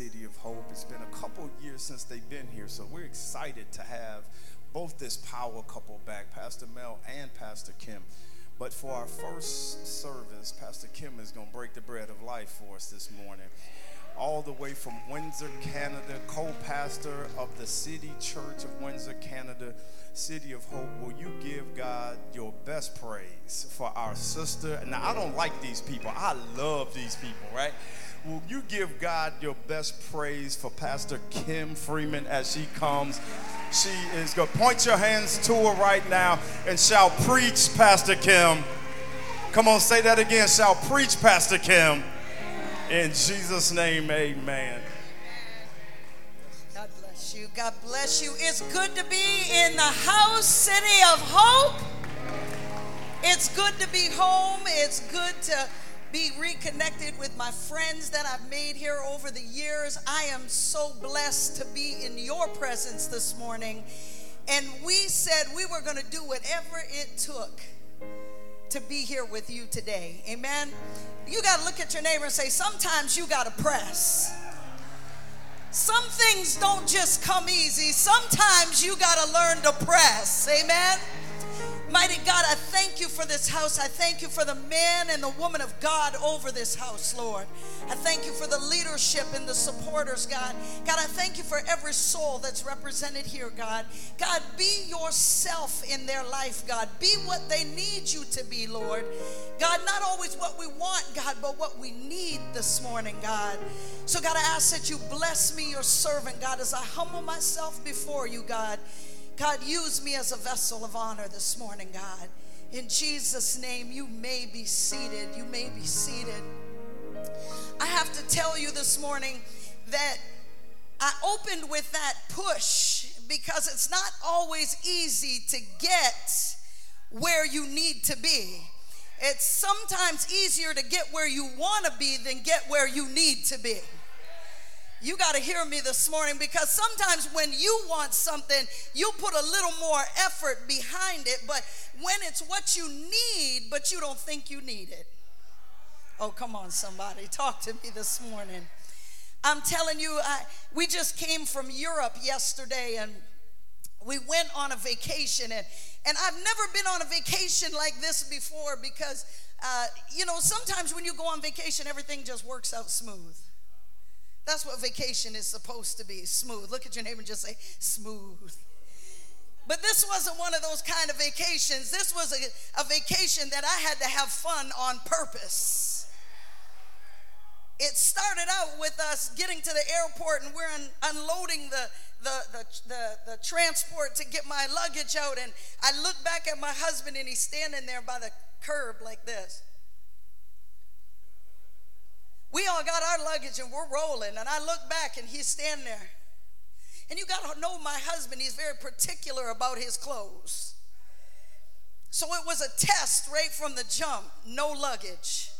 City of Hope. It's been a couple years since they've been here, so we're excited to have both this power couple back, Pastor Mel and Pastor Kim. But for our first service, Pastor Kim is going to break the bread of life for us this morning. All the way from Windsor, Canada, co pastor of the City Church of Windsor, Canada, City of Hope. Will you give God your best praise for our sister? Now, I don't like these people, I love these people, right? Will you give God your best praise for Pastor Kim Freeman as she comes? She is going to point your hands to her right now and shall preach, Pastor Kim. Come on, say that again. Shall preach, Pastor Kim. In Jesus' name, amen. God bless you. God bless you. It's good to be in the house, city of hope. It's good to be home. It's good to be reconnected with my friends that I've made here over the years. I am so blessed to be in your presence this morning. And we said we were going to do whatever it took to be here with you today. Amen. You got to look at your neighbor and say, sometimes you got to press. Some things don't just come easy. Sometimes you got to learn to press. Amen. Mighty God, I thank you for this house. I thank you for the man and the woman of God over this house, Lord. I thank you for the leadership and the supporters, God. God, I thank you for every soul that's represented here, God. God, be yourself in their life, God. Be what they need you to be, Lord. God, not always what we want, God, but what we need this morning, God. So, God, I ask that you bless me, your servant, God, as I humble myself before you, God. God, use me as a vessel of honor this morning, God. In Jesus' name, you may be seated. You may be seated. I have to tell you this morning that I opened with that push because it's not always easy to get where you need to be. It's sometimes easier to get where you want to be than get where you need to be. You got to hear me this morning because sometimes when you want something, you put a little more effort behind it, but when it's what you need, but you don't think you need it. Oh, come on, somebody, talk to me this morning. I'm telling you, I, we just came from Europe yesterday and we went on a vacation and, and I've never been on a vacation like this before because, uh, you know, sometimes when you go on vacation, everything just works out smooth. That's what vacation is supposed to be smooth. Look at your neighbor and just say, smooth. But this wasn't one of those kind of vacations. This was a, a vacation that I had to have fun on purpose. It started out with us getting to the airport and we're un- unloading the, the, the, the, the transport to get my luggage out. And I look back at my husband and he's standing there by the curb like this. We all got our luggage and we're rolling. And I look back and he's standing there. And you got to know my husband, he's very particular about his clothes. So it was a test right from the jump no luggage.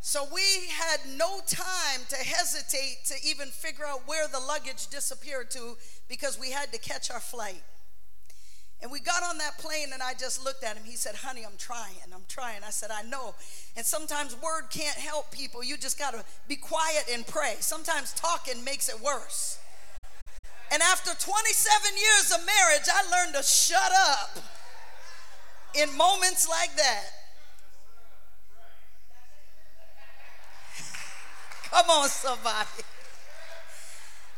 So we had no time to hesitate to even figure out where the luggage disappeared to because we had to catch our flight. And we got on that plane and I just looked at him. He said, Honey, I'm trying. I'm trying. I said, I know. And sometimes word can't help people. You just got to be quiet and pray. Sometimes talking makes it worse. And after 27 years of marriage, I learned to shut up in moments like that. Come on, somebody.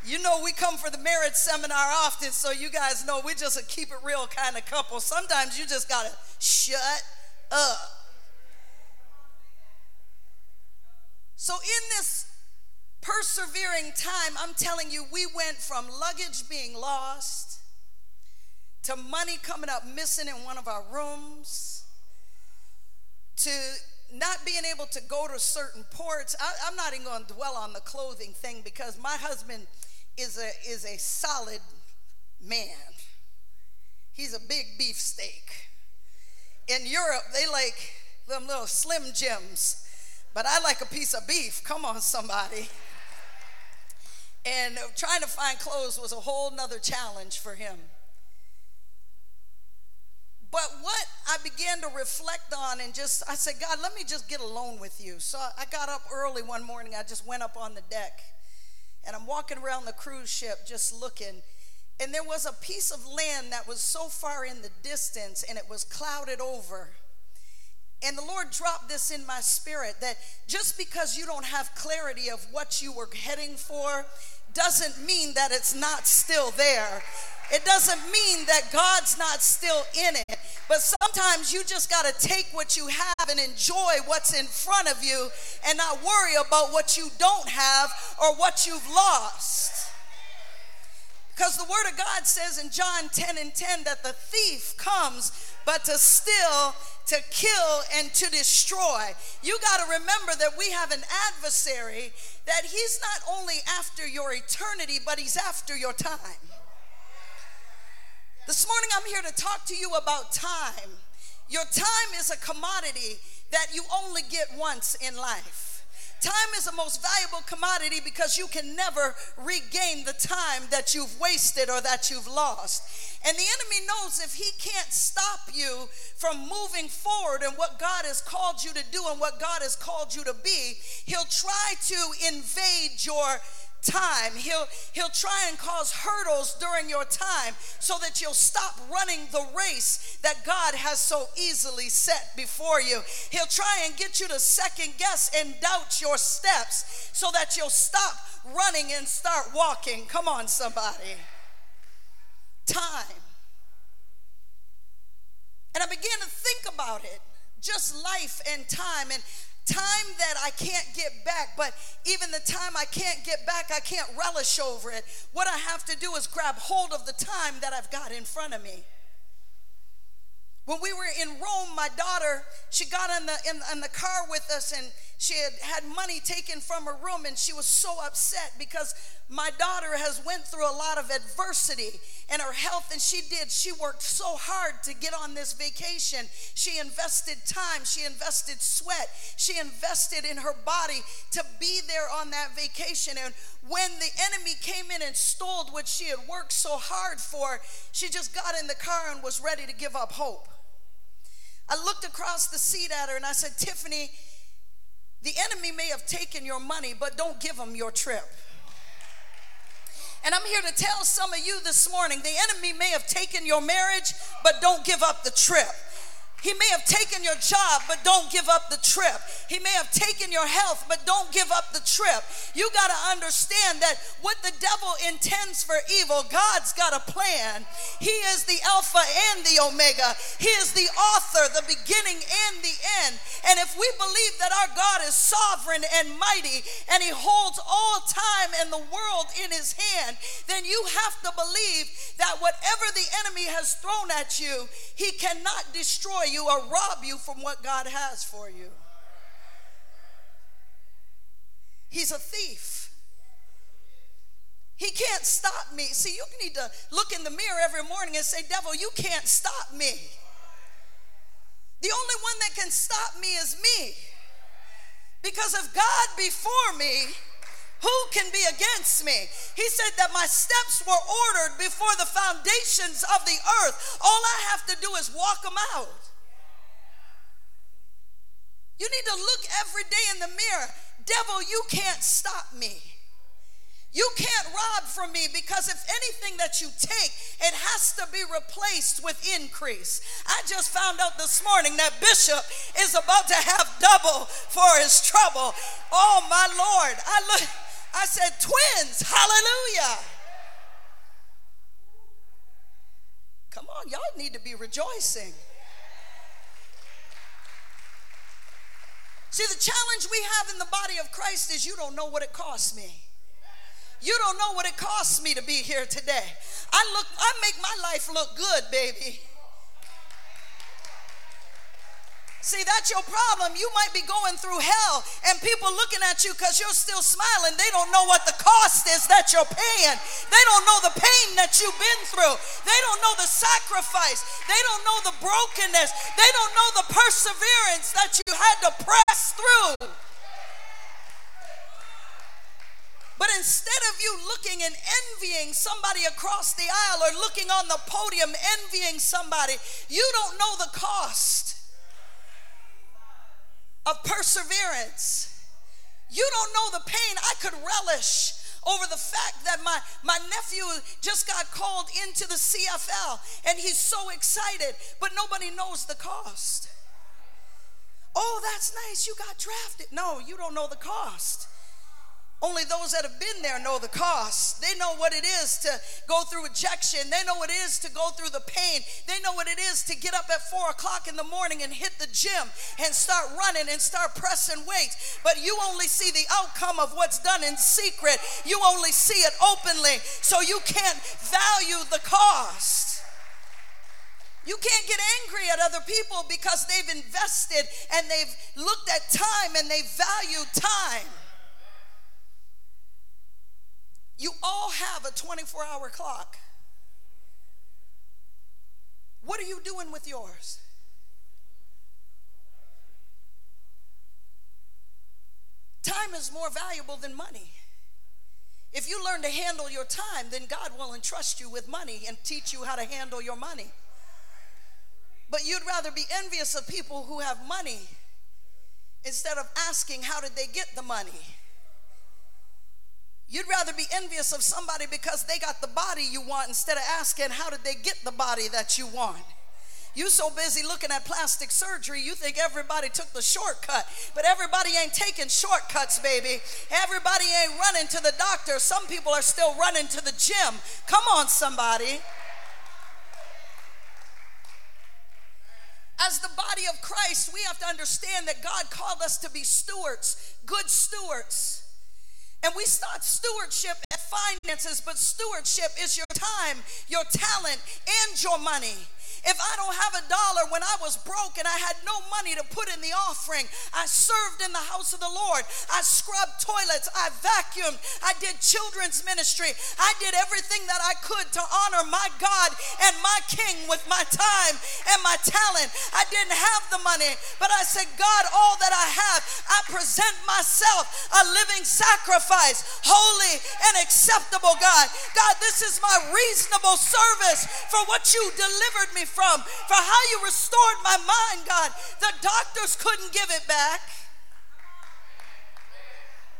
You know, we come for the marriage seminar often, so you guys know we're just a keep it real kind of couple. Sometimes you just got to shut up. So, in this persevering time, I'm telling you, we went from luggage being lost to money coming up missing in one of our rooms to not being able to go to certain ports. I, am not even going to dwell on the clothing thing because my husband is a, is a solid man. He's a big beef steak. In Europe, they like them little slim jims, but I like a piece of beef. Come on, somebody. And trying to find clothes was a whole nother challenge for him. But what I began to reflect on and just, I said, God, let me just get alone with you. So I got up early one morning. I just went up on the deck and I'm walking around the cruise ship just looking. And there was a piece of land that was so far in the distance and it was clouded over. And the Lord dropped this in my spirit that just because you don't have clarity of what you were heading for doesn't mean that it's not still there. It doesn't mean that God's not still in it. But sometimes you just got to take what you have and enjoy what's in front of you and not worry about what you don't have or what you've lost. Because the Word of God says in John 10 and 10 that the thief comes but to steal, to kill, and to destroy. You got to remember that we have an adversary that he's not only after your eternity, but he's after your time. This morning, I'm here to talk to you about time. Your time is a commodity that you only get once in life. Time is the most valuable commodity because you can never regain the time that you've wasted or that you've lost. And the enemy knows if he can't stop you from moving forward and what God has called you to do and what God has called you to be, he'll try to invade your time. He'll he'll try and cause hurdles during your time so that you'll stop running the race that God has so easily set before you. He'll try and get you to second guess and doubt your steps so that you'll stop running and start walking. Come on somebody. Time. And I began to think about it. Just life and time and time that I can't get back, but even the time I can't get back, I can't relish over it. What I have to do is grab hold of the time that I've got in front of me. When we were in Rome, my daughter, she got in the, in, in, the car with us and she had had money taken from her room and she was so upset because my daughter has went through a lot of adversity in her health and she did. She worked so hard to get on this vacation. She invested time, she invested sweat, she invested in her body to be there on that vacation. And when the enemy came in and stole what she had worked so hard for, she just got in the car and was ready to give up hope. I looked across the seat at her and I said, Tiffany, the enemy may have taken your money, but don't give him your trip. And I'm here to tell some of you this morning the enemy may have taken your marriage, but don't give up the trip. He may have taken your job, but don't give up the trip. He may have taken your health, but don't give up the trip. You got to understand that what the devil intends for evil, God's got a plan. He is the Alpha and the Omega, He is the author, the beginning and the end. And if we believe that our God is sovereign and mighty and He holds all time and the world in His hand, then you have to believe that the enemy has thrown at you, He cannot destroy you or rob you from what God has for you. He's a thief. He can't stop me. See, you need to look in the mirror every morning and say, Devil, you can't stop me. The only one that can stop me is me. Because if God before me, who can be against me? He said that my steps were ordered before the foundations of the earth. All I have to do is walk them out. You need to look every day in the mirror. Devil, you can't stop me. You can't rob from me because if anything that you take, it has to be replaced with increase. I just found out this morning that Bishop is about to have double for his trouble. Oh my Lord. I look I said twins. Hallelujah. Come on, y'all need to be rejoicing. See, the challenge we have in the body of Christ is you don't know what it costs me. You don't know what it costs me to be here today. I look, I make my life look good, baby. See, that's your problem. You might be going through hell and people looking at you because you're still smiling. They don't know what the cost is that you're paying. They don't know the pain that you've been through. They don't know the sacrifice. They don't know the brokenness. They don't know the perseverance that you had to press through. But instead of you looking and envying somebody across the aisle or looking on the podium envying somebody, you don't know the cost of perseverance. You don't know the pain. I could relish over the fact that my, my nephew just got called into the CFL and he's so excited, but nobody knows the cost. Oh, that's nice. You got drafted. No, you don't know the cost. Only those that have been there know the cost. They know what it is to go through rejection. They know what it is to go through the pain. They know what it is to get up at four o'clock in the morning and hit the gym and start running and start pressing weights. But you only see the outcome of what's done in secret. You only see it openly. So you can't value the cost. You can't get angry at other people because they've invested and they've looked at time and they value time. You all have a 24 hour clock. What are you doing with yours? Time is more valuable than money. If you learn to handle your time, then God will entrust you with money and teach you how to handle your money. But you'd rather be envious of people who have money instead of asking, How did they get the money? You'd rather be envious of somebody because they got the body you want instead of asking, how did they get the body that you want? You so busy looking at plastic surgery, you think everybody took the shortcut, but everybody ain't taking shortcuts, baby. Everybody ain't running to the doctor. Some people are still running to the gym. Come on, somebody. As the body of Christ, we have to understand that God called us to be stewards, good stewards. And we start stewardship at finances, but stewardship is your time, your talent, and your money. If I don't have a dollar when I was broke and I had no money to put in the offering, I served in the house of the Lord. I scrubbed toilets. I vacuumed. I did children's ministry. I did everything that I could to honor my God and my King with my time and my talent. I didn't have the money, but I said, God, all that I have, I present myself a living sacrifice, holy and acceptable, God. God, this is my reasonable service for what you delivered me from, for how you restored my mind, God. The doctors couldn't give it back,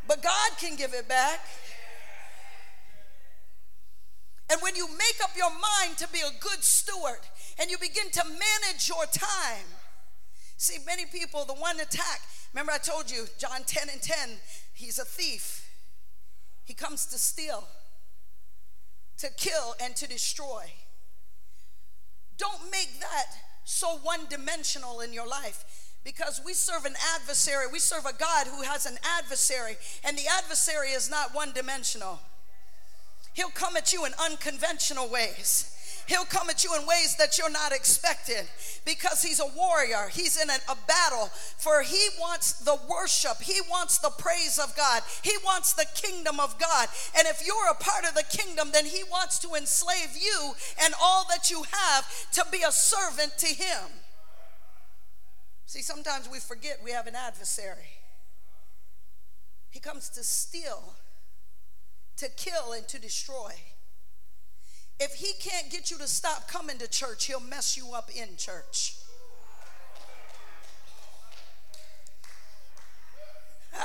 but God can give it back. And when you make up your mind to be a good steward and you begin to manage your time, see, many people, the one attack, remember I told you, John 10 and 10, he's a thief. He comes to steal, to kill, and to destroy. Don't make that so one dimensional in your life because we serve an adversary. We serve a God who has an adversary, and the adversary is not one dimensional. He'll come at you in unconventional ways. He'll come at you in ways that you're not expecting because he's a warrior. He's in a, battle for he wants the worship. He wants the praise of God. He wants the kingdom of God. And if you're a part of the kingdom, then he wants to enslave you and all that you have to be a servant to him. See, sometimes we forget we have an adversary. He comes to steal, to kill, and to destroy. If he can't get you to stop coming to church, he'll mess you up in church.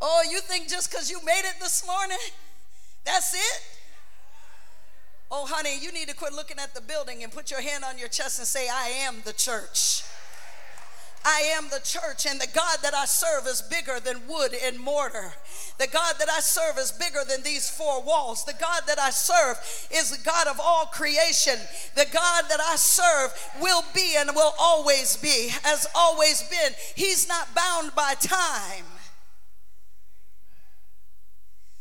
oh, you think just because you made it this morning, that's it? Oh, honey, you need to quit looking at the building and put your hand on your chest and say, I am the church. I am the church, and the God that I serve is bigger than wood and mortar. The God that I serve is bigger than these four walls. The God that I serve is the God of all creation. The God that I serve will be and will always be, has always been. He's not bound by time.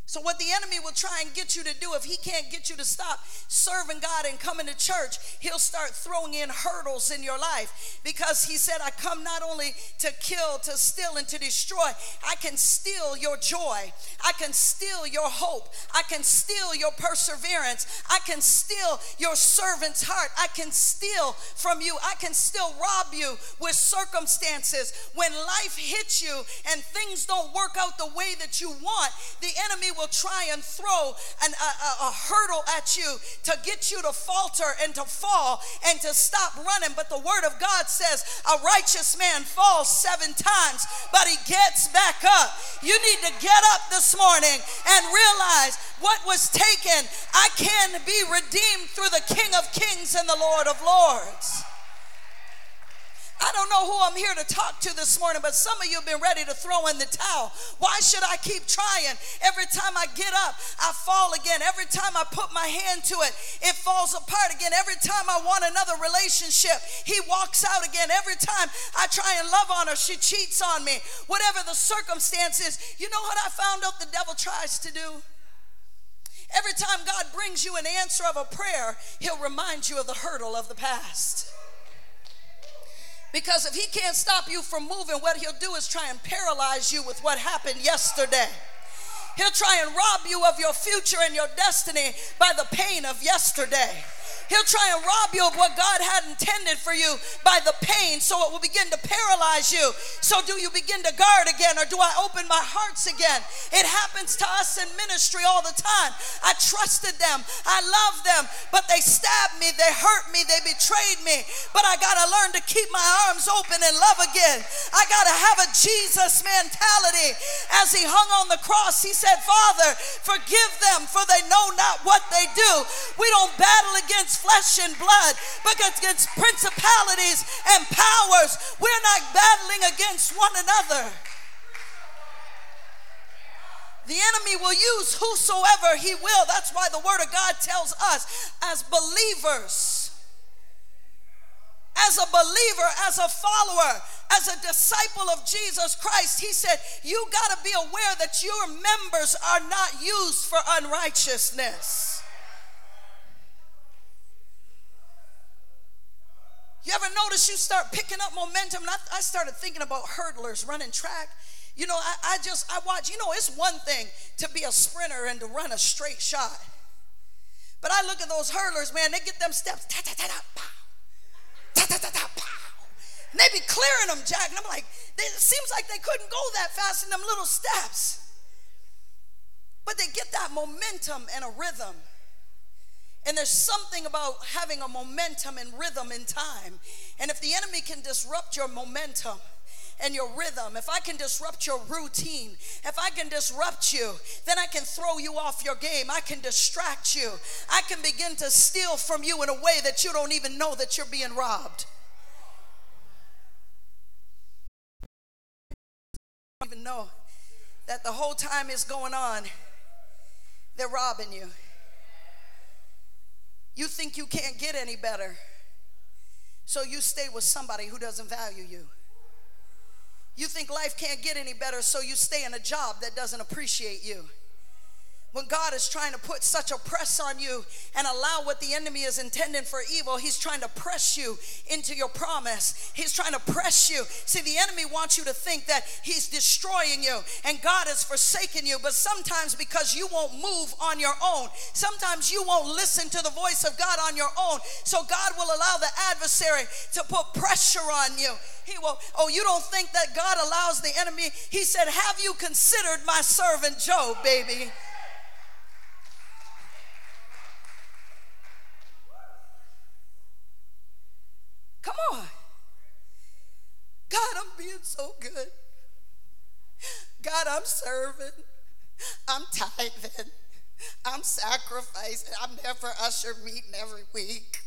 So, what the enemy will try and get you to do, if he can't get you to stop serving God and coming to church, he'll start throwing in hurdles in your life. Because he said, I come not only to kill, to steal, and to destroy, I can steal your joy, I can steal your hope, I can steal your perseverance, I can steal your servant's heart, I can steal from you, I can still rob you with circumstances. When life hits you and things don't work out the way that you want, the enemy will try and throw an, a, a, a hurdle at you to get you to falter and to fall and to stop running. But the word of God says a righteous man falls seven times, but he gets back up. You need to get up this morning and realize what was taken, I can be redeemed through the King of Kings and the Lord of Lords. I don't know who I'm here to talk to this morning, but some of you have been ready to throw in the towel. Why should I keep trying? Every time I get up, I fall again. Every time I put my hand to it, it falls apart again. Every time I want another relationship, he walks out again. Every time I try and love on her, she cheats on me. Whatever the circumstances, you know what I found out the devil tries to do? Every time God brings you an answer of a prayer, he'll remind you of the hurdle of the past. Because if he can't stop you from moving, what he'll do is try and paralyze you with what happened yesterday. He'll try and rob you of your future and your destiny by the pain of yesterday. He'll try and rob you of what God had intended for you by the pain so it will begin to paralyze you. So, do you begin to guard again or do I open my hearts again? It happens to us in ministry all the time. I trusted them, I loved them, but they stabbed me, they hurt me, they betrayed me. But I got to learn to keep my arms open and love again. I got to have a Jesus mentality. As he hung on the cross, he said, Father, forgive them, for they know not what they do. We don't battle against flesh and blood, but against principalities and powers. We're not battling against one another. The enemy will use whosoever he will. That's why the word of God tells us as believers, as a believer, as a follower, as a disciple of Jesus Christ, he said, You got to be aware that your members are not used for unrighteousness. You ever notice you start picking up momentum? And I, I started thinking about hurdlers running track. You know, I, I just, I watch, you know, it's one thing to be a sprinter and to run a straight shot. But I look at those hurdlers, man, they get them steps, ta ta ta ta, pow, ta ta ta ta, pow. And they be clearing them, Jack. And I'm like, they, it seems like they couldn't go that fast in them little steps. But they get that momentum and a rhythm. And there's something about having a momentum and rhythm in time. And if the enemy can disrupt your momentum, and your rhythm, if I can disrupt your routine, if I can disrupt you, then I can throw you off your game. I can distract you. I can begin to steal from you in a way that you don't even know that you're being robbed. even know that the whole time is going on, they're robbing you. You think you can't get any better. So you stay with somebody who doesn't value you. You think life can't get any better, so you stay in a job that doesn't appreciate you when God is trying to put such a press on you and allow what the enemy is intending for evil, he's trying to press you into your promise. He's trying to press you. See, the enemy wants you to think that he's destroying you and God has forsaken you, but sometimes because you won't move on your own, sometimes you won't listen to the voice of God on your own. So God will allow the adversary to put pressure on you. He will, oh, you don't think that God allows the enemy? He said, Have you considered my servant Job, baby? Come on. God, I'm being so good. God, I'm serving. I'm tithing. I'm sacrificing. I'm there for usher meeting every week.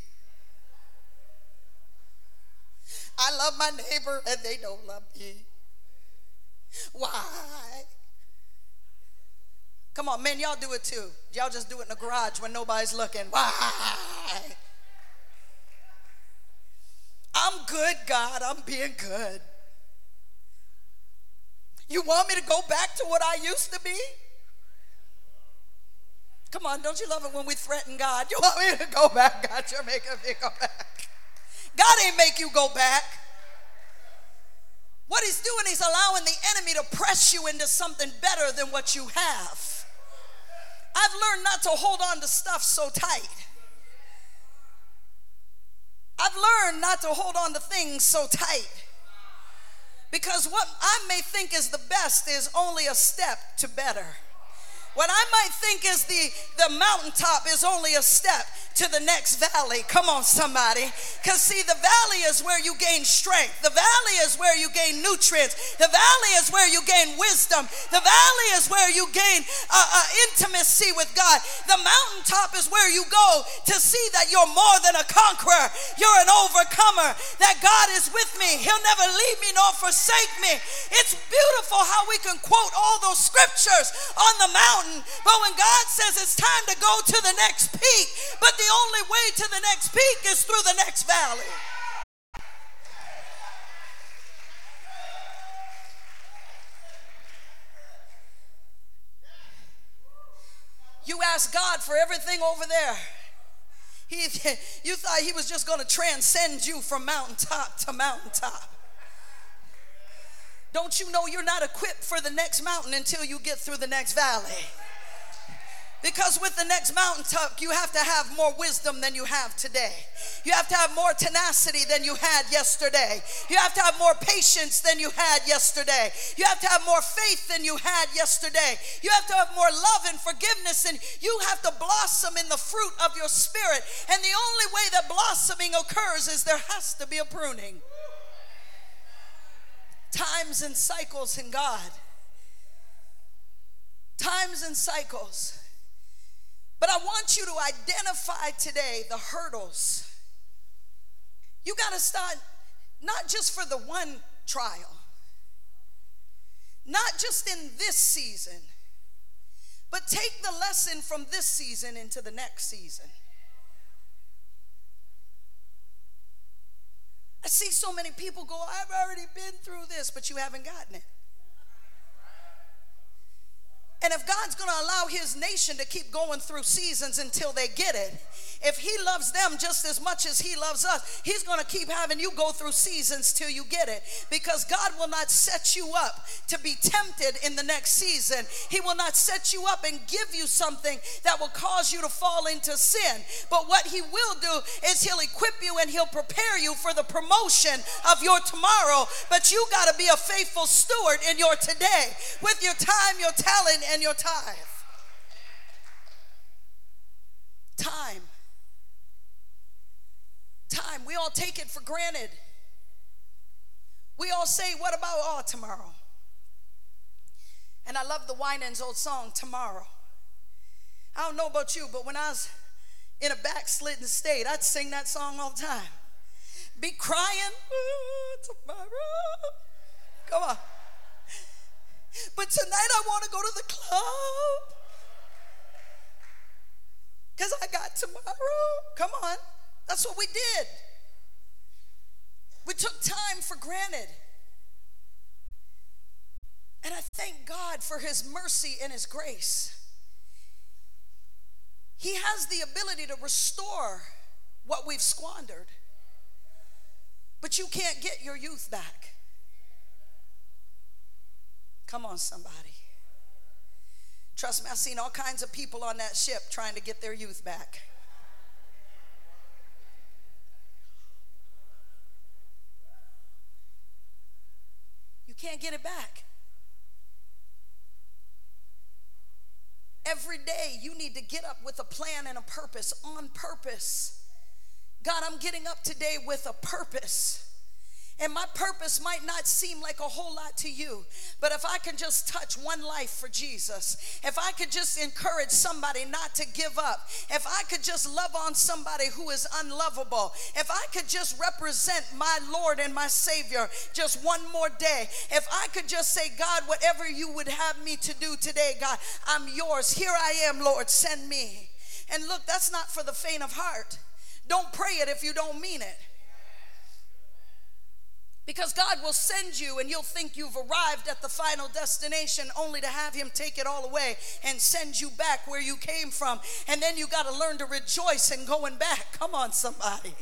I love my neighbor and they don't love me. Why? Come on, men, y'all do it too. Y'all just do it in the garage when nobody's looking. Why? I'm good, God. I'm being good. You want me to go back to what I used to be? Come on, don't you love it when we threaten God? You want me to go back? God, you're making me go back. God ain't make you go back. What he's doing, he's allowing the enemy to press you into something better than what you have. I've learned not to hold on to stuff so tight. I've learned not to hold on to things so tight. Because what I may think is the best is only a step to better. What I might think is the, the mountaintop is only a step to the next valley. Come on, somebody. Because, see, the valley is where you gain strength, the valley is where you gain nutrients, the valley is where you gain wisdom, the valley is where you gain uh, uh, intimacy with God. The mountaintop is where you go to see that you're more than a conqueror, you're an overcomer, that God is with me. He'll never leave me nor forsake me. It's beautiful how we can quote all those scriptures on the mountain, but when God says it's time to go to the next peak, but the only way to the next peak is through the next valley. You ask God for everything over there. He, you thought he was just going to transcend you from mountaintop to mountaintop. Don't you know you're not equipped for the next mountain until you get through the next valley? Because with the next mountaintop, you have to have more wisdom than you have today. You have to have more tenacity than you had yesterday. You have to have more patience than you had yesterday. You have to have more faith than you had yesterday. You have to have more love and forgiveness, and you have to blossom in the fruit of your spirit. And the only way that blossoming occurs is there has to be a pruning. Times and cycles in God. Times and cycles. But I want you to identify today the hurdles. You got to start not just for the one trial, not just in this season, but take the lesson from this season into the next season. I see so many people go, I've already been through this, but you haven't gotten it. And if God's going to allow his nation to keep going through seasons until they get it, if he loves them just as much as he loves us, he's going to keep having you go through seasons till you get it. Because God will not set you up to be tempted in the next season. He will not set you up and give you something that will cause you to fall into sin. But what he will do is he'll equip you and he'll prepare you for the promotion of your tomorrow. But you got to be a faithful steward in your today with your time, your talent, and your tithe. Time. Time. We all take it for granted. We all say, What about all oh, tomorrow? And I love the Winans' old song, Tomorrow. I don't know about you, but when I was in a backslidden state, I'd sing that song all the time. Be crying, tomorrow. Come on. But tonight I want to go to the club. Because I got tomorrow. Come on. That's what we did. We took time for granted. And I thank God for His mercy and His grace. He has the ability to restore what we've squandered. But you can't get your youth back. Come on, somebody. Trust me, I've seen all kinds of people on that ship trying to get their youth back. You can't get it back. Every day you need to get up with a plan and a purpose, on purpose. God, I'm getting up today with a purpose. And my purpose might not seem like a whole lot to you, but if I can just touch one life for Jesus, if I could just encourage somebody not to give up, if I could just love on somebody who is unlovable, if I could just represent my Lord and my Savior just one more day, if I could just say, God, whatever you would have me to do today, God, I'm yours. Here I am, Lord, send me. And look, that's not for the faint of heart. Don't pray it if you don't mean it. Because God will send you and you'll think you've arrived at the final destination only to have Him take it all away and send you back where you came from. And then you got to learn to rejoice in going back. Come on, somebody.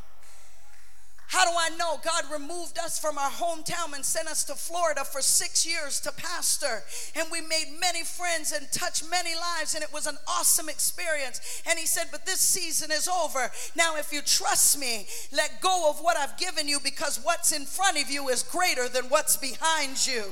How do I know? God removed us from our hometown and sent us to Florida for six years to pastor. And we made many friends and touched many lives, and it was an awesome experience. And He said, But this season is over. Now, if you trust me, let go of what I've given you because what's in front of you is greater than what's behind you.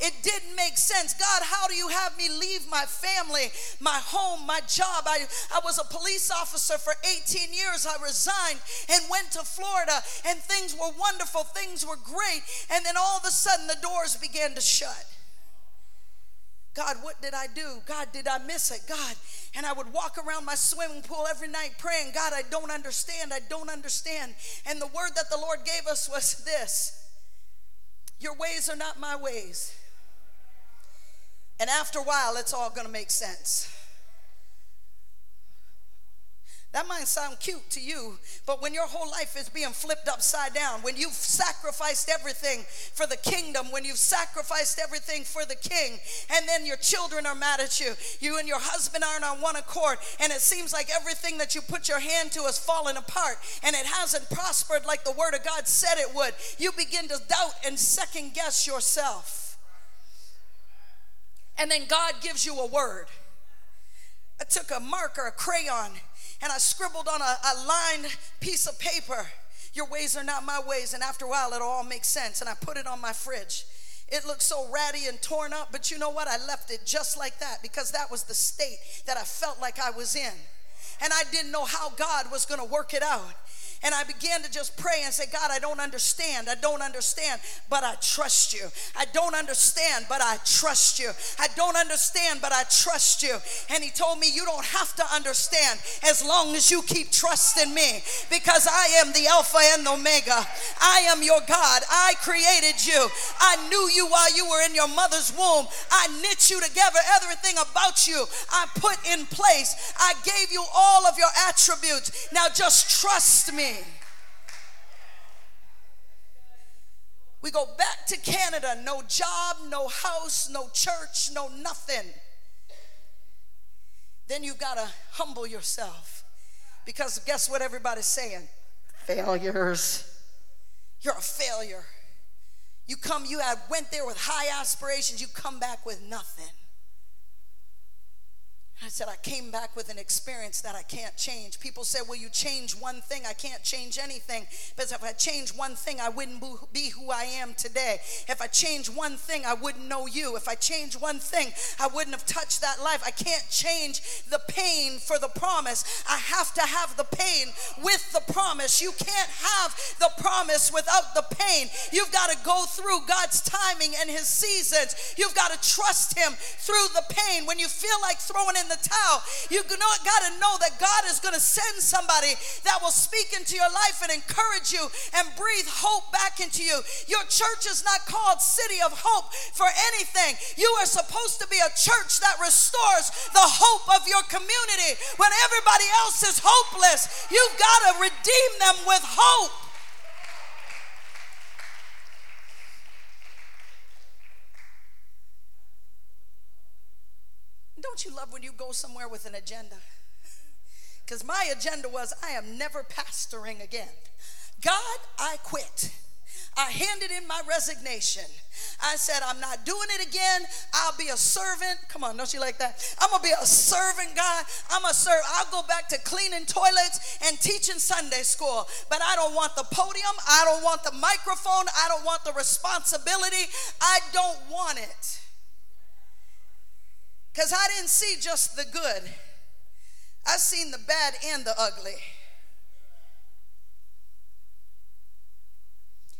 It didn't make sense. God, how do you have me leave my family, my home, my job? I, I was a police officer for 18 years. I resigned and went to Florida, and things were wonderful, things were great. And then all of a sudden, the doors began to shut. God, what did I do? God, did I miss it? God, and I would walk around my swimming pool every night praying, God, I don't understand. I don't understand. And the word that the Lord gave us was this Your ways are not my ways. And after a while, it's all going to make sense. That might sound cute to you, but when your whole life is being flipped upside down, when you've sacrificed everything for the kingdom, when you've sacrificed everything for the king, and then your children are mad at you, you and your husband aren't on one accord, and it seems like everything that you put your hand to has fallen apart, and it hasn't prospered like the word of God said it would, you begin to doubt and second guess yourself. And then God gives you a word. I took a marker, a crayon, and I scribbled on a, a lined piece of paper, Your ways are not my ways. And after a while, it all makes sense. And I put it on my fridge. It looked so ratty and torn up, but you know what? I left it just like that because that was the state that I felt like I was in. And I didn't know how God was going to work it out. And I began to just pray and say, God, I don't understand. I don't understand, but I trust you. I don't understand, but I trust you. I don't understand, but I trust you. And he told me, You don't have to understand as long as you keep trusting me because I am the Alpha and the Omega. I am your God. I created you. I knew you while you were in your mother's womb. I knit you together. Everything about you I put in place. I gave you all of your attributes. Now just trust me. We go back to Canada, no job, no house, no church, no nothing. Then you got to humble yourself. Because guess what everybody's saying? Failures. You're a failure. You come, you had went there with high aspirations, you come back with nothing. I said, I came back with an experience that I can't change. People said, Well, you change one thing. I can't change anything. Because if I change one thing, I wouldn't be who I am today. If I change one thing, I wouldn't know you. If I change one thing, I wouldn't have touched that life. I can't change the pain for the promise. I have to have the pain with the promise. You can't have the promise without the pain. You've got to go through God's timing and His seasons. You've got to trust Him through the pain. When you feel like throwing in the towel. You got to know that God is going to send somebody that will speak into your life and encourage you and breathe hope back into you. Your church is not called City of Hope for anything. You are supposed to be a church that restores the hope of your community. When everybody else is hopeless, you've got to redeem them with hope. Don't you love when you go somewhere with an agenda? Because my agenda was I am never pastoring again. God, I quit. I handed in my resignation. I said, I'm not doing it again. I'll be a servant. Come on, don't you like that? I'm gonna be a servant, God. I'm a serve. I'll go back to cleaning toilets and teaching Sunday school. But I don't want the podium. I don't want the microphone. I don't want the responsibility. I don't want it. Because I didn't see just the good, I seen the bad and the ugly.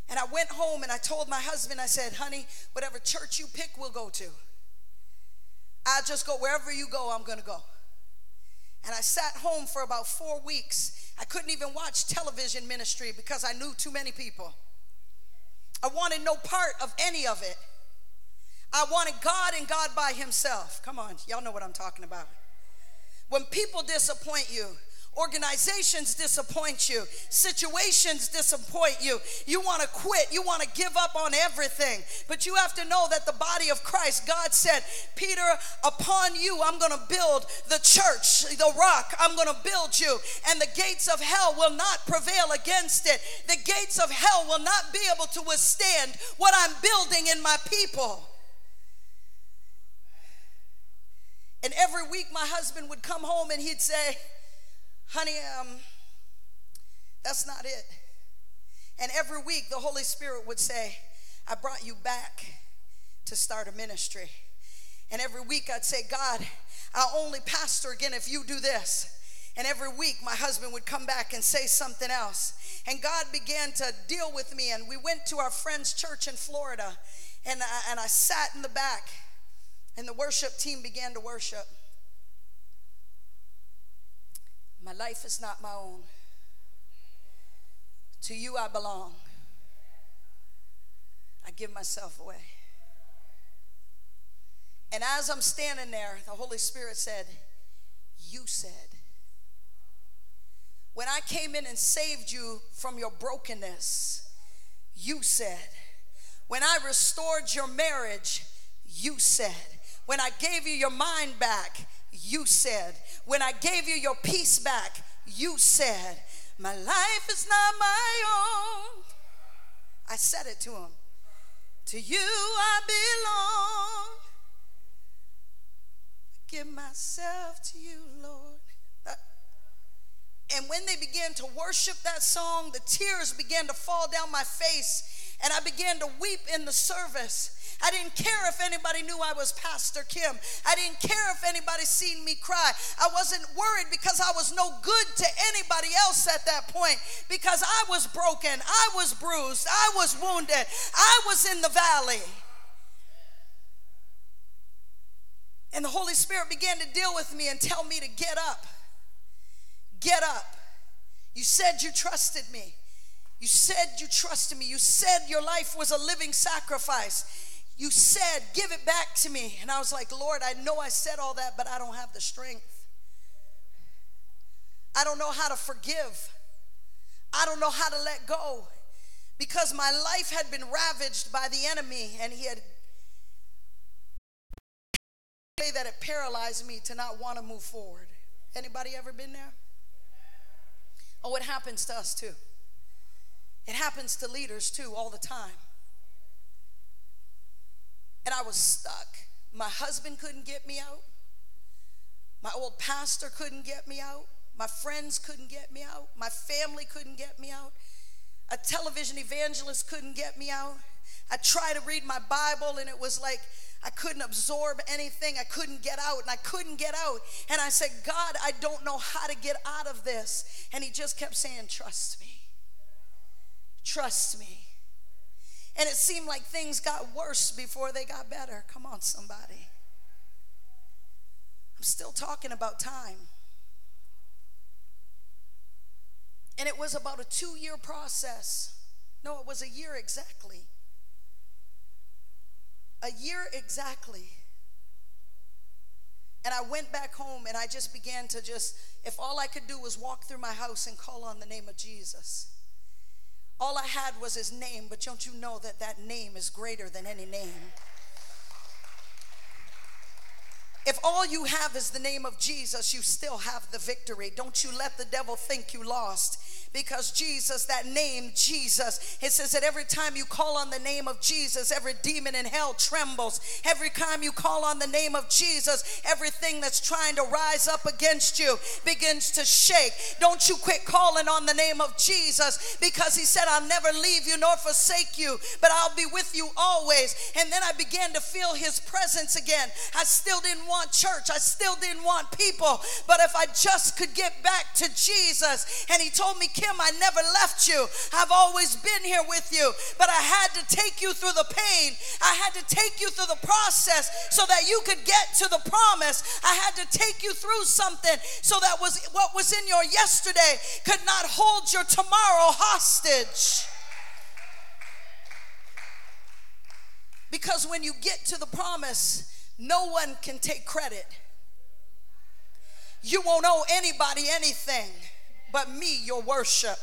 And I went home and I told my husband, I said, honey, whatever church you pick, we'll go to. I'll just go wherever you go, I'm going to go. And I sat home for about four weeks. I couldn't even watch television ministry because I knew too many people. I wanted no part of any of it. I wanted God and God by Himself. Come on, y'all know what I'm talking about. When people disappoint you, organizations disappoint you, situations disappoint you, you want to quit, you want to give up on everything. But you have to know that the body of Christ, God said, Peter, upon you I'm going to build the church, the rock, I'm going to build you, and the gates of hell will not prevail against it. The gates of hell will not be able to withstand what I'm building in my people. And every week my husband would come home and he'd say, honey, um, that's not it. And every week the Holy Spirit would say, I brought you back to start a ministry. And every week I'd say, God, I'll only pastor again if you do this. And every week my husband would come back and say something else. And God began to deal with me. And we went to our friend's church in Florida. And I, and I sat in the back. And the worship team began to worship. My life is not my own. To you I belong. I give myself away. And as I'm standing there, the Holy Spirit said, You said. When I came in and saved you from your brokenness, you said. When I restored your marriage, you said. When I gave you your mind back, you said. When I gave you your peace back, you said. My life is not my own. I said it to him. To you I belong. I give myself to you, Lord. Uh, and when they began to worship that song, the tears began to fall down my face, and I began to weep in the service. I didn't care if anybody knew I was Pastor Kim. I didn't care if anybody seen me cry. I wasn't worried because I was no good to anybody else at that point because I was broken, I was bruised, I was wounded, I was in the valley. And the Holy Spirit began to deal with me and tell me to get up. Get up. You said you trusted me. You said you trusted me. You said your life was a living sacrifice. You said, Give it back to me. And I was like, Lord, I know I said all that, but I don't have the strength. I don't know how to forgive. I don't know how to let go because my life had been ravaged by the enemy and he had that it paralyzed me to not want to move forward. Anybody ever been there? Oh, it happens to us too. It happens to leaders too all the time. And I was stuck. My husband couldn't get me out. My old pastor couldn't get me out. My friends couldn't get me out. My family couldn't get me out. A television evangelist couldn't get me out. I tried to read my Bible and it was like I couldn't absorb anything. I couldn't get out and I couldn't get out. And I said, God, I don't know how to get out of this. And He just kept saying, Trust me. Trust me. And it seemed like things got worse before they got better. Come on, somebody. I'm still talking about time. And it was about a two year process. No, it was a year exactly. A year exactly. And I went back home and I just began to just, if all I could do was walk through my house and call on the name of Jesus. All I had was his name, but don't you know that that name is greater than any name? If all you have is the name of Jesus, you still have the victory. Don't you let the devil think you lost because Jesus, that name, Jesus, it says that every time you call on the name of Jesus, every demon in hell trembles. Every time you call on the name of Jesus, everything that's trying to rise up against you begins to shake. Don't you quit calling on the name of Jesus because he said, I'll never leave you nor forsake you, but I'll be with you always. And then I began to feel his presence again. I still didn't want church, I still didn't want people, but if I just could get back to Jesus, and he told me, Kim, I never left you. I've always been here with you. But I had to take you through the pain. I had to take you through the process so that you could get to the promise. I had to take you through something so that was what was in your yesterday could not hold your tomorrow hostage. Because when you get to the promise, no one can take credit. You won't owe anybody anything but me your worship.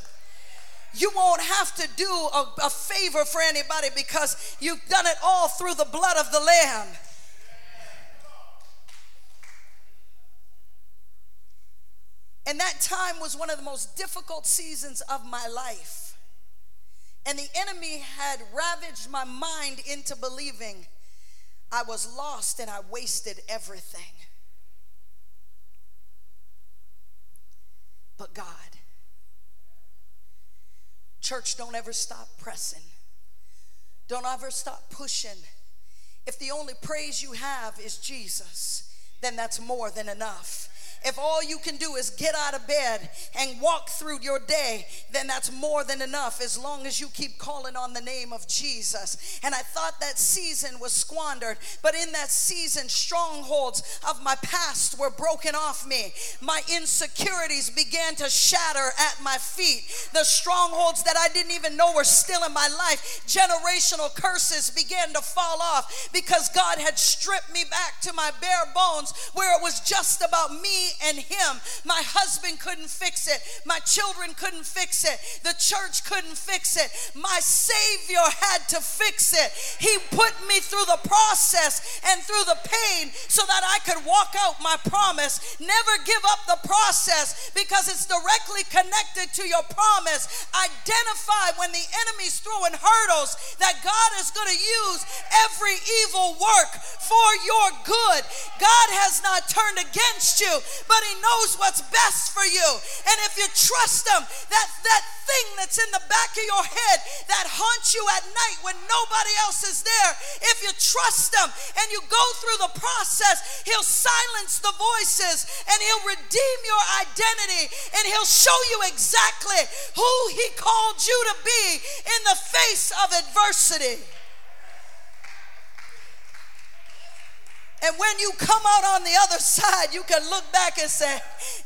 You won't have to do a, a favor for anybody because you've done it all through the blood of the Lamb. And that time was one of the most difficult seasons of my life. And the enemy had ravaged my mind into believing I was lost and I wasted everything. But God. Church, don't ever stop pressing. Don't ever stop pushing If the only praise you have is Jesus, then that's more than enough. If all you can do is get out of bed and walk through your day, then that's more than enough as long as you keep calling on the name of Jesus. And I thought that season was squandered, but in that season, strongholds of my past were broken off me. My insecurities began to shatter at my feet. The strongholds that I didn't even know were still in my life, generational curses began to fall off because God had stripped me back to my bare bones where it was just about me and him. My husband couldn't fix it. My children couldn't fix it. The church couldn't fix it. My Savior had to fix it. He put me through the process and through the pain so that I could walk out my promise. Never give up the process because it's directly connected to your promise. Identify when the enemy's throwing hurdles that God is going to use every evil work for your good. God has not turned against you, but He knows what's best for you. And if you trust Him, that, that thing that's in the back of your head that haunts you at night when nobody else is there, if you trust Him and you go through the process, He'll silence the voices and He'll redeem your identity and He'll show you exactly who He called you to be in the face of adversity. And when you come out on the other side, you can look back and say,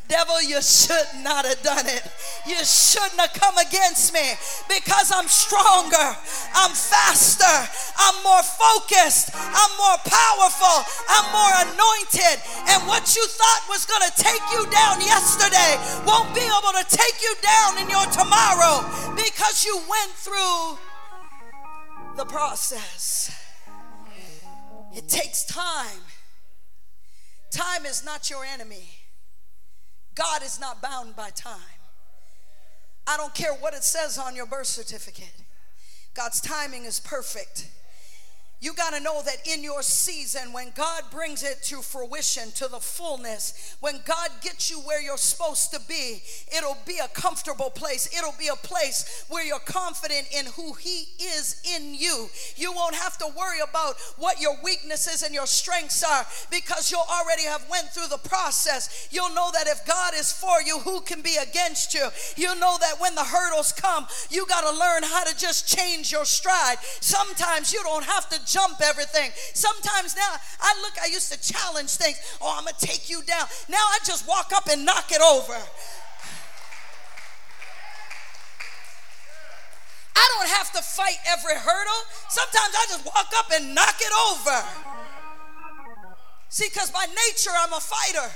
Devil, you should not have done it. You shouldn't have come against me because I'm stronger, I'm faster, I'm more focused, I'm more powerful, I'm more anointed. And what you thought was going to take you down yesterday won't be able to take you down in your tomorrow because you went through the process. It takes time. Time is not your enemy. God is not bound by time. I don't care what it says on your birth certificate. God's timing is perfect. You got to know that in your season, when God brings it to fruition, to the fullness, when God gets you where you're supposed to be, it'll be a comfortable place. It'll be a place where you're confident in who He is in you. You won't have to worry about what your weaknesses and your strengths are because you'll already have went through the process. You'll know that if God is for you, who can be against you? You'll know that when the hurdles come, you got to learn how to just change your stride. Sometimes you don't have to jump everything. Sometimes now I look, I used to challenge things. Oh, I'm going to take you down. Now I just walk up and knock it over. I don't have to fight every hurdle. Sometimes I just walk up and knock it over. See, because by nature, I'm a fighter.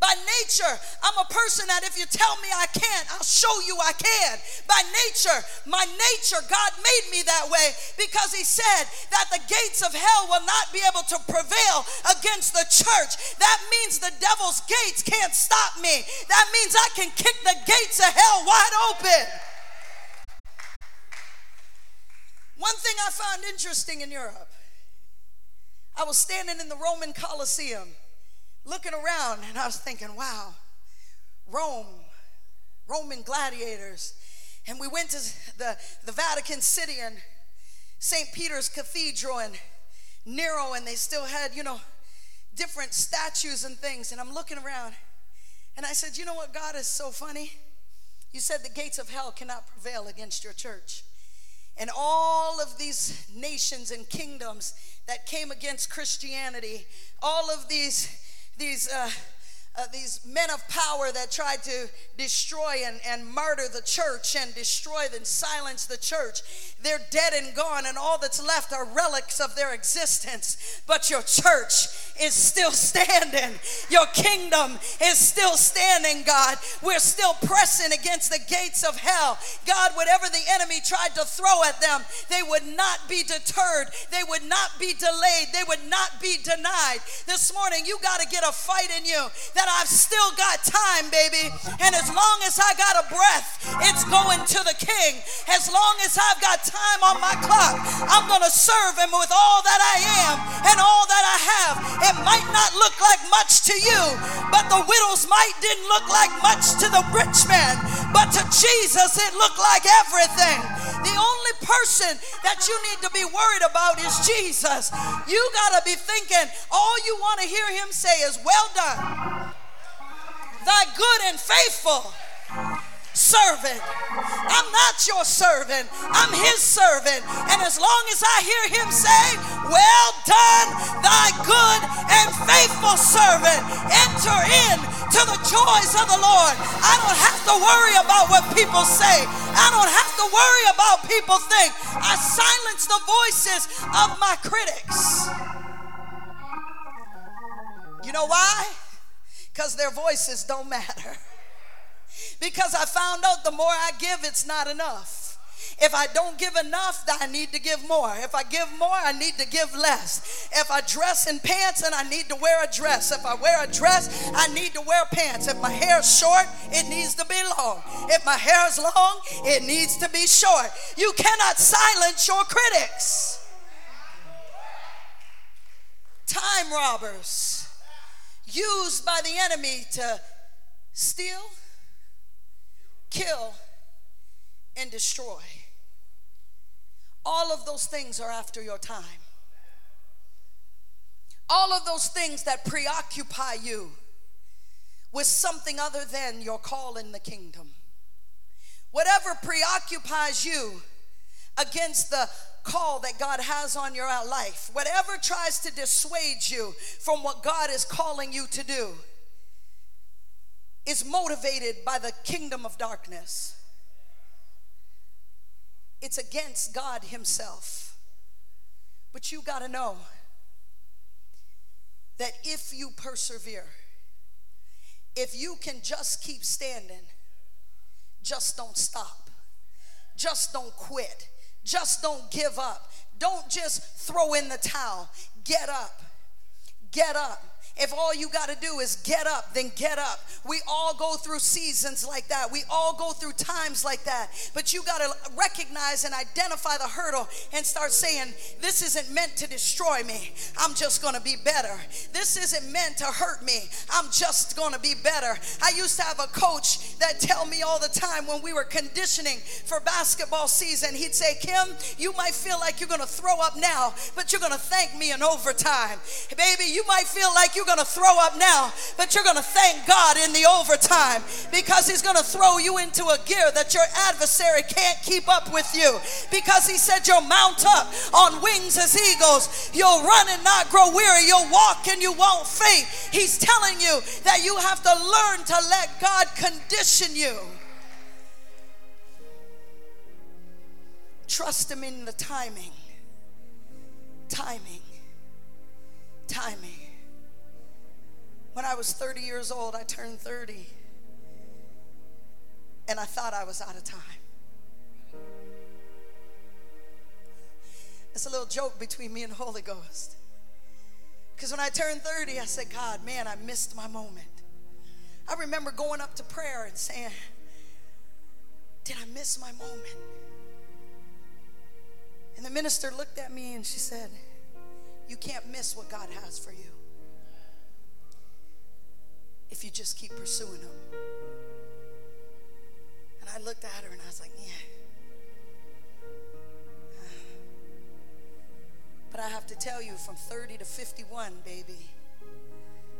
By nature, I'm a person that if you tell me I can't, I'll show you I can. By nature, my nature, God made me that way because He said that the gates of hell will not be able to prevail against the church. That means the devil's gates can't stop me. That means I can kick the gates of hell wide open. One thing I found interesting in Europe, I was standing in the Roman Colosseum looking around and I was thinking, wow, Rome, Roman gladiators. And we went to the, the Vatican City and St. Peter's Cathedral and Nero, and they still had, you know, different statues and things. And I'm looking around and I said, you know what, God is so funny? You said the gates of hell cannot prevail against your church. And all of these nations and kingdoms that came against Christianity, all of these these uh, uh, these men of power that tried to destroy and, and murder the church and destroy and silence the church. They're dead and gone, and all that's left are relics of their existence. But your church is still standing, your kingdom is still standing, God. We're still pressing against the gates of hell. God, whatever the enemy tried to throw at them, they would not be deterred, they would not be delayed, they would not be denied. This morning, you got to get a fight in you that I've still got time, baby. And as long as I got a breath, it's going to the King. As long as I've got time on my clock, I'm going to serve Him with all that I am and all that I have. It might not look like much to you, but the widow's mite didn't look like much to the rich man. But to Jesus, it looked like everything. The only person that you need to be worried about is Jesus. You got to be thinking, all you want to hear him say is, Well done, thy good and faithful servant. I'm not your servant, I'm his servant. And as long as I hear him say, Well done, thy good and faithful servant, enter in to the joys of the Lord. I don't have to worry about what people say, I don't have to worry about people think. I silence the voices of my critics. You know why? Because their voices don't matter. Because I found out the more I give, it's not enough. If I don't give enough, I need to give more. If I give more, I need to give less. If I dress in pants, then I need to wear a dress. If I wear a dress, I need to wear pants. If my hair is short, it needs to be long. If my hair is long, it needs to be short. You cannot silence your critics. Time robbers used by the enemy to steal kill, and destroy. All of those things are after your time. All of those things that preoccupy you with something other than your call in the kingdom. Whatever preoccupies you against the call that God has on your life, whatever tries to dissuade you from what God is calling you to do is motivated by the kingdom of darkness. It's against God Himself. But you got to know that if you persevere, if you can just keep standing, just don't stop, just don't quit, just don't give up, don't just throw in the towel. Get up, get up if all you got to do is get up, then get up. We all go through seasons like that. We all go through times like that. But you got to recognize and identify the hurdle and start saying, This isn't meant to destroy me. I'm just going to be better. This isn't meant to hurt me. I'm just going to be better. I used to have a coach that tell me all the time when we were conditioning for basketball season, he'd say, Kim, you might feel like you're going to throw up now, but you're going to thank me in overtime. Baby, you might feel like you you're going to throw up now, but you're going to thank God in the overtime because He's going to throw you into a gear that your adversary can't keep up with you. Because He said, You'll mount up on wings as eagles. You'll run and not grow weary. You'll walk and you won't faint. He's telling you that you have to learn to let God condition you. Trust Him in the timing. Timing. Timing. When I was 30 years old, I turned 30 and I thought I was out of time. It's a little joke between me and the Holy Ghost. Because when I turned 30, I said, God, man, I missed my moment. I remember going up to prayer and saying, Did I miss my moment? And the minister looked at me and she said, You can't miss what God has for you if you just keep pursuing them. And I looked at her and I was like, yeah. But I have to tell you, from 30 to 51, baby,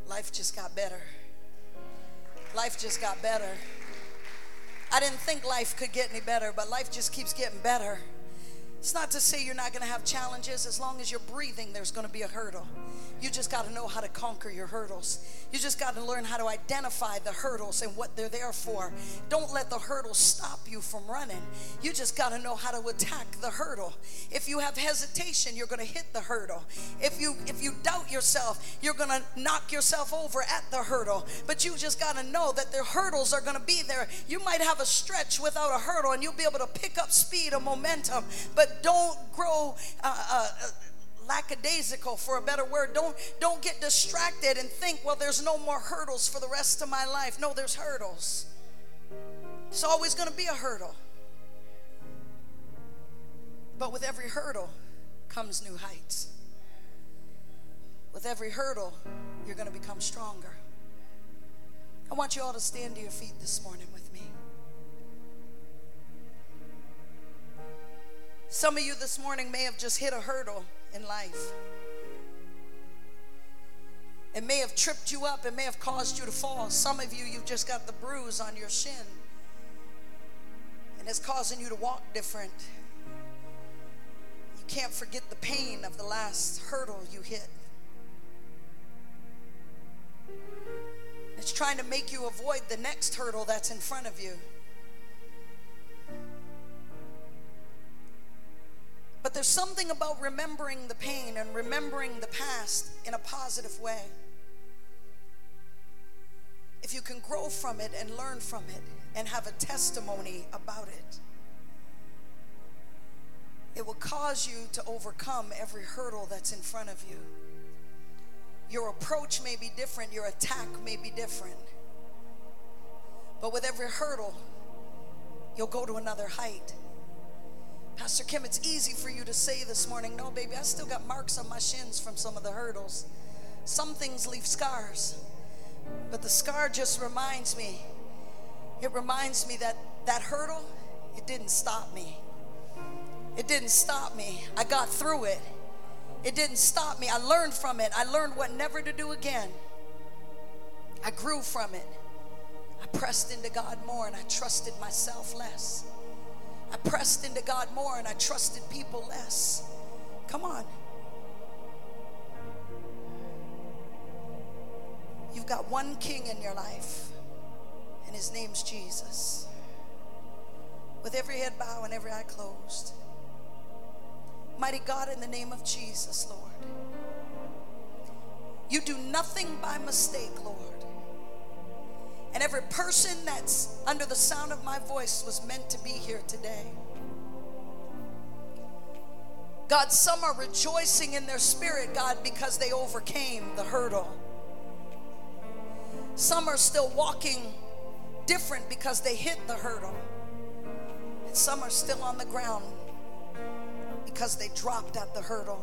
life just got better. Life just got better. I didn't think life could get any better, but life just keeps getting better. It's not to say you're not going to have challenges. As long as you're breathing, there's going to be a hurdle. You just got to know how to conquer your hurdles. You just got to learn how to identify the hurdles and what they're there for. Don't let the hurdles stop you from running. You just got to know how to attack the hurdle. If you have hesitation, you're going to hit the hurdle. If you if you doubt yourself, you're going to knock yourself over at the hurdle. But you just got to know that the hurdles are going to be there. You might have a stretch without a hurdle and you'll be able to pick up speed or momentum, but don't grow uh, uh, lackadaisical for a better word. Don't don't get distracted and think well there's no more hurdles for the rest of my life. No there's hurdles. It's always going to be a hurdle. But with every hurdle comes new heights. With every hurdle you're going to become stronger. I want you all to stand to your feet this morning with Some of you this morning may have just hit a hurdle in life. It may have tripped you up, it may have caused you to fall. Some of you, you've just got the bruise on your shin, and it's causing you to walk different. You can't forget the pain of the last hurdle you hit. It's trying to make you avoid the next hurdle that's in front of you. There's something about remembering the pain and remembering the past in a positive way. If you can grow from it and learn from it and have a testimony about it, it will cause you to overcome every hurdle that's in front of you. Your approach may be different, your attack may be different. But with every hurdle, you'll go to another height. Pastor Kim, it's easy for you to say this morning, no, baby, I still got marks on my shins from some of the hurdles. Some things leave scars, but the scar just reminds me, it reminds me that that hurdle, it didn't stop me. It didn't stop me. I got through it. It didn't stop me. I learned from it. I learned what never to do again. I grew from it. I pressed into God more and I trusted myself less. I pressed into God more and I trusted people less. Come on. You've got one king in your life, and his name's Jesus. With every head bowed and every eye closed. Mighty God, in the name of Jesus, Lord. You do nothing by mistake, Lord. And every person that's under the sound of my voice was meant to be here today. God, some are rejoicing in their spirit, God, because they overcame the hurdle. Some are still walking different because they hit the hurdle. And some are still on the ground because they dropped at the hurdle.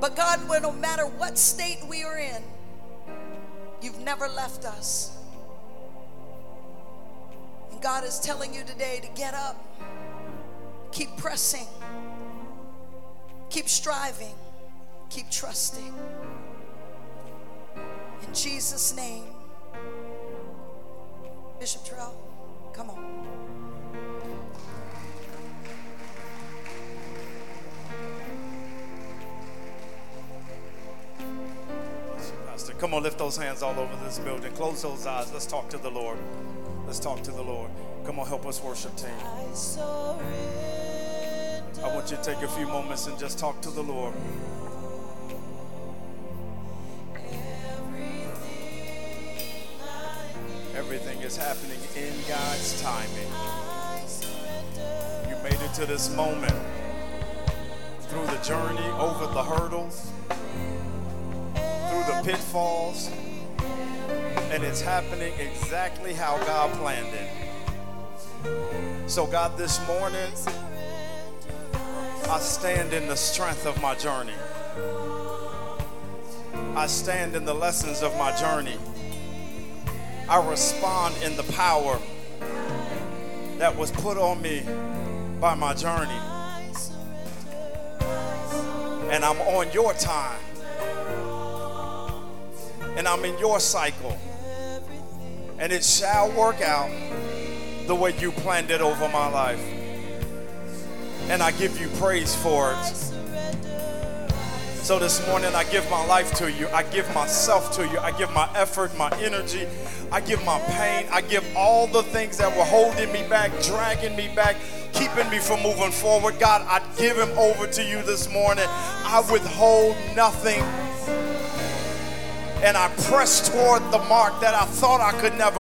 But God, no matter what state we are in, You've never left us. And God is telling you today to get up, keep pressing, keep striving, keep trusting. In Jesus' name. Bishop Terrell, come on. Come on, lift those hands all over this building. Close those eyes. Let's talk to the Lord. Let's talk to the Lord. Come on, help us worship team. I want you to take a few moments and just talk to the Lord. Everything is happening in God's timing. You made it to this moment through the journey, over the hurdles pitfalls, and it's happening exactly how God planned it. So, God, this morning, I stand in the strength of my journey. I stand in the lessons of my journey. I respond in the power that was put on me by my journey. And I'm on your time and I'm in your cycle. And it shall work out the way you planned it over my life. And I give you praise for it. So this morning, I give my life to you. I give myself to you. I give my effort, my energy. I give my pain. I give all the things that were holding me back, dragging me back, keeping me from moving forward. God, I give him over to you this morning. I withhold nothing and I pressed toward the mark that I thought I could never.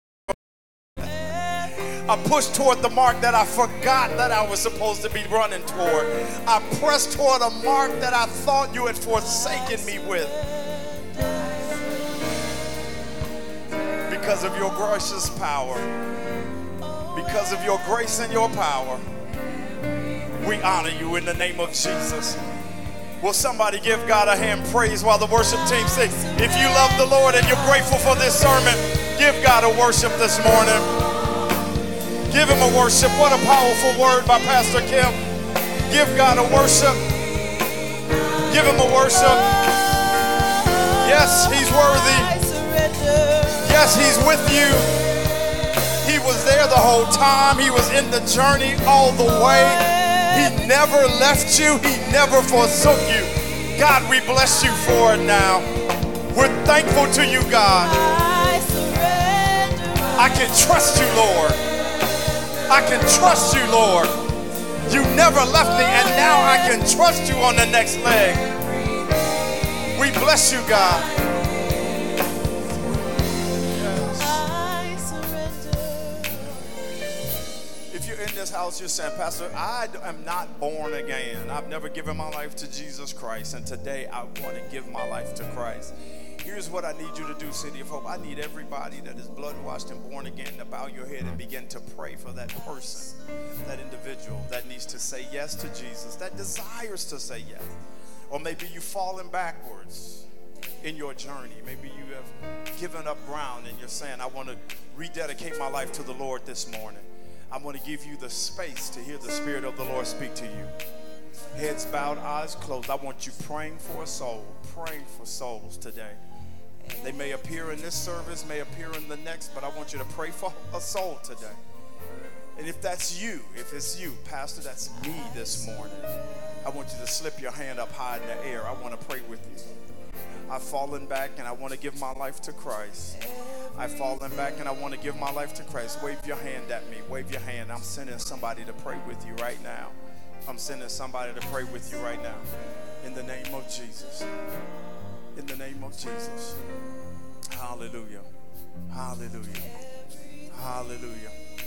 I pushed toward the mark that I forgot that I was supposed to be running toward. I pressed toward a mark that I thought you had forsaken me with. Because of your gracious power, because of your grace and your power, we honor you in the name of Jesus. Will somebody give God a hand praise while the worship team sings? If you love the Lord and you're grateful for this sermon, give God a worship this morning. Give him a worship. What a powerful word by Pastor Kim. Give God a worship. Give him a worship. Yes, he's worthy. Yes, he's with you. He was there the whole time. He was in the journey all the way. He never left you. He never forsook you. God, we bless you for it now. We're thankful to you, God. I can trust you, Lord. I can trust you, Lord. You never left me, and now I can trust you on the next leg. We bless you, God. In this house, you're saying, Pastor, I am not born again. I've never given my life to Jesus Christ, and today I want to give my life to Christ. Here's what I need you to do, City of Hope. I need everybody that is blood washed and born again to bow your head and begin to pray for that person, that individual that needs to say yes to Jesus, that desires to say yes. Or maybe you've fallen backwards in your journey. Maybe you have given up ground and you're saying, I want to rededicate my life to the Lord this morning. I want to give you the space to hear the Spirit of the Lord speak to you. Heads bowed, eyes closed. I want you praying for a soul, praying for souls today. They may appear in this service, may appear in the next, but I want you to pray for a soul today. And if that's you, if it's you, Pastor, that's me this morning, I want you to slip your hand up high in the air. I want to pray with you. I've fallen back and I want to give my life to Christ. I've fallen back and I want to give my life to Christ. Wave your hand at me. Wave your hand. I'm sending somebody to pray with you right now. I'm sending somebody to pray with you right now. In the name of Jesus. In the name of Jesus. Hallelujah. Hallelujah. Hallelujah.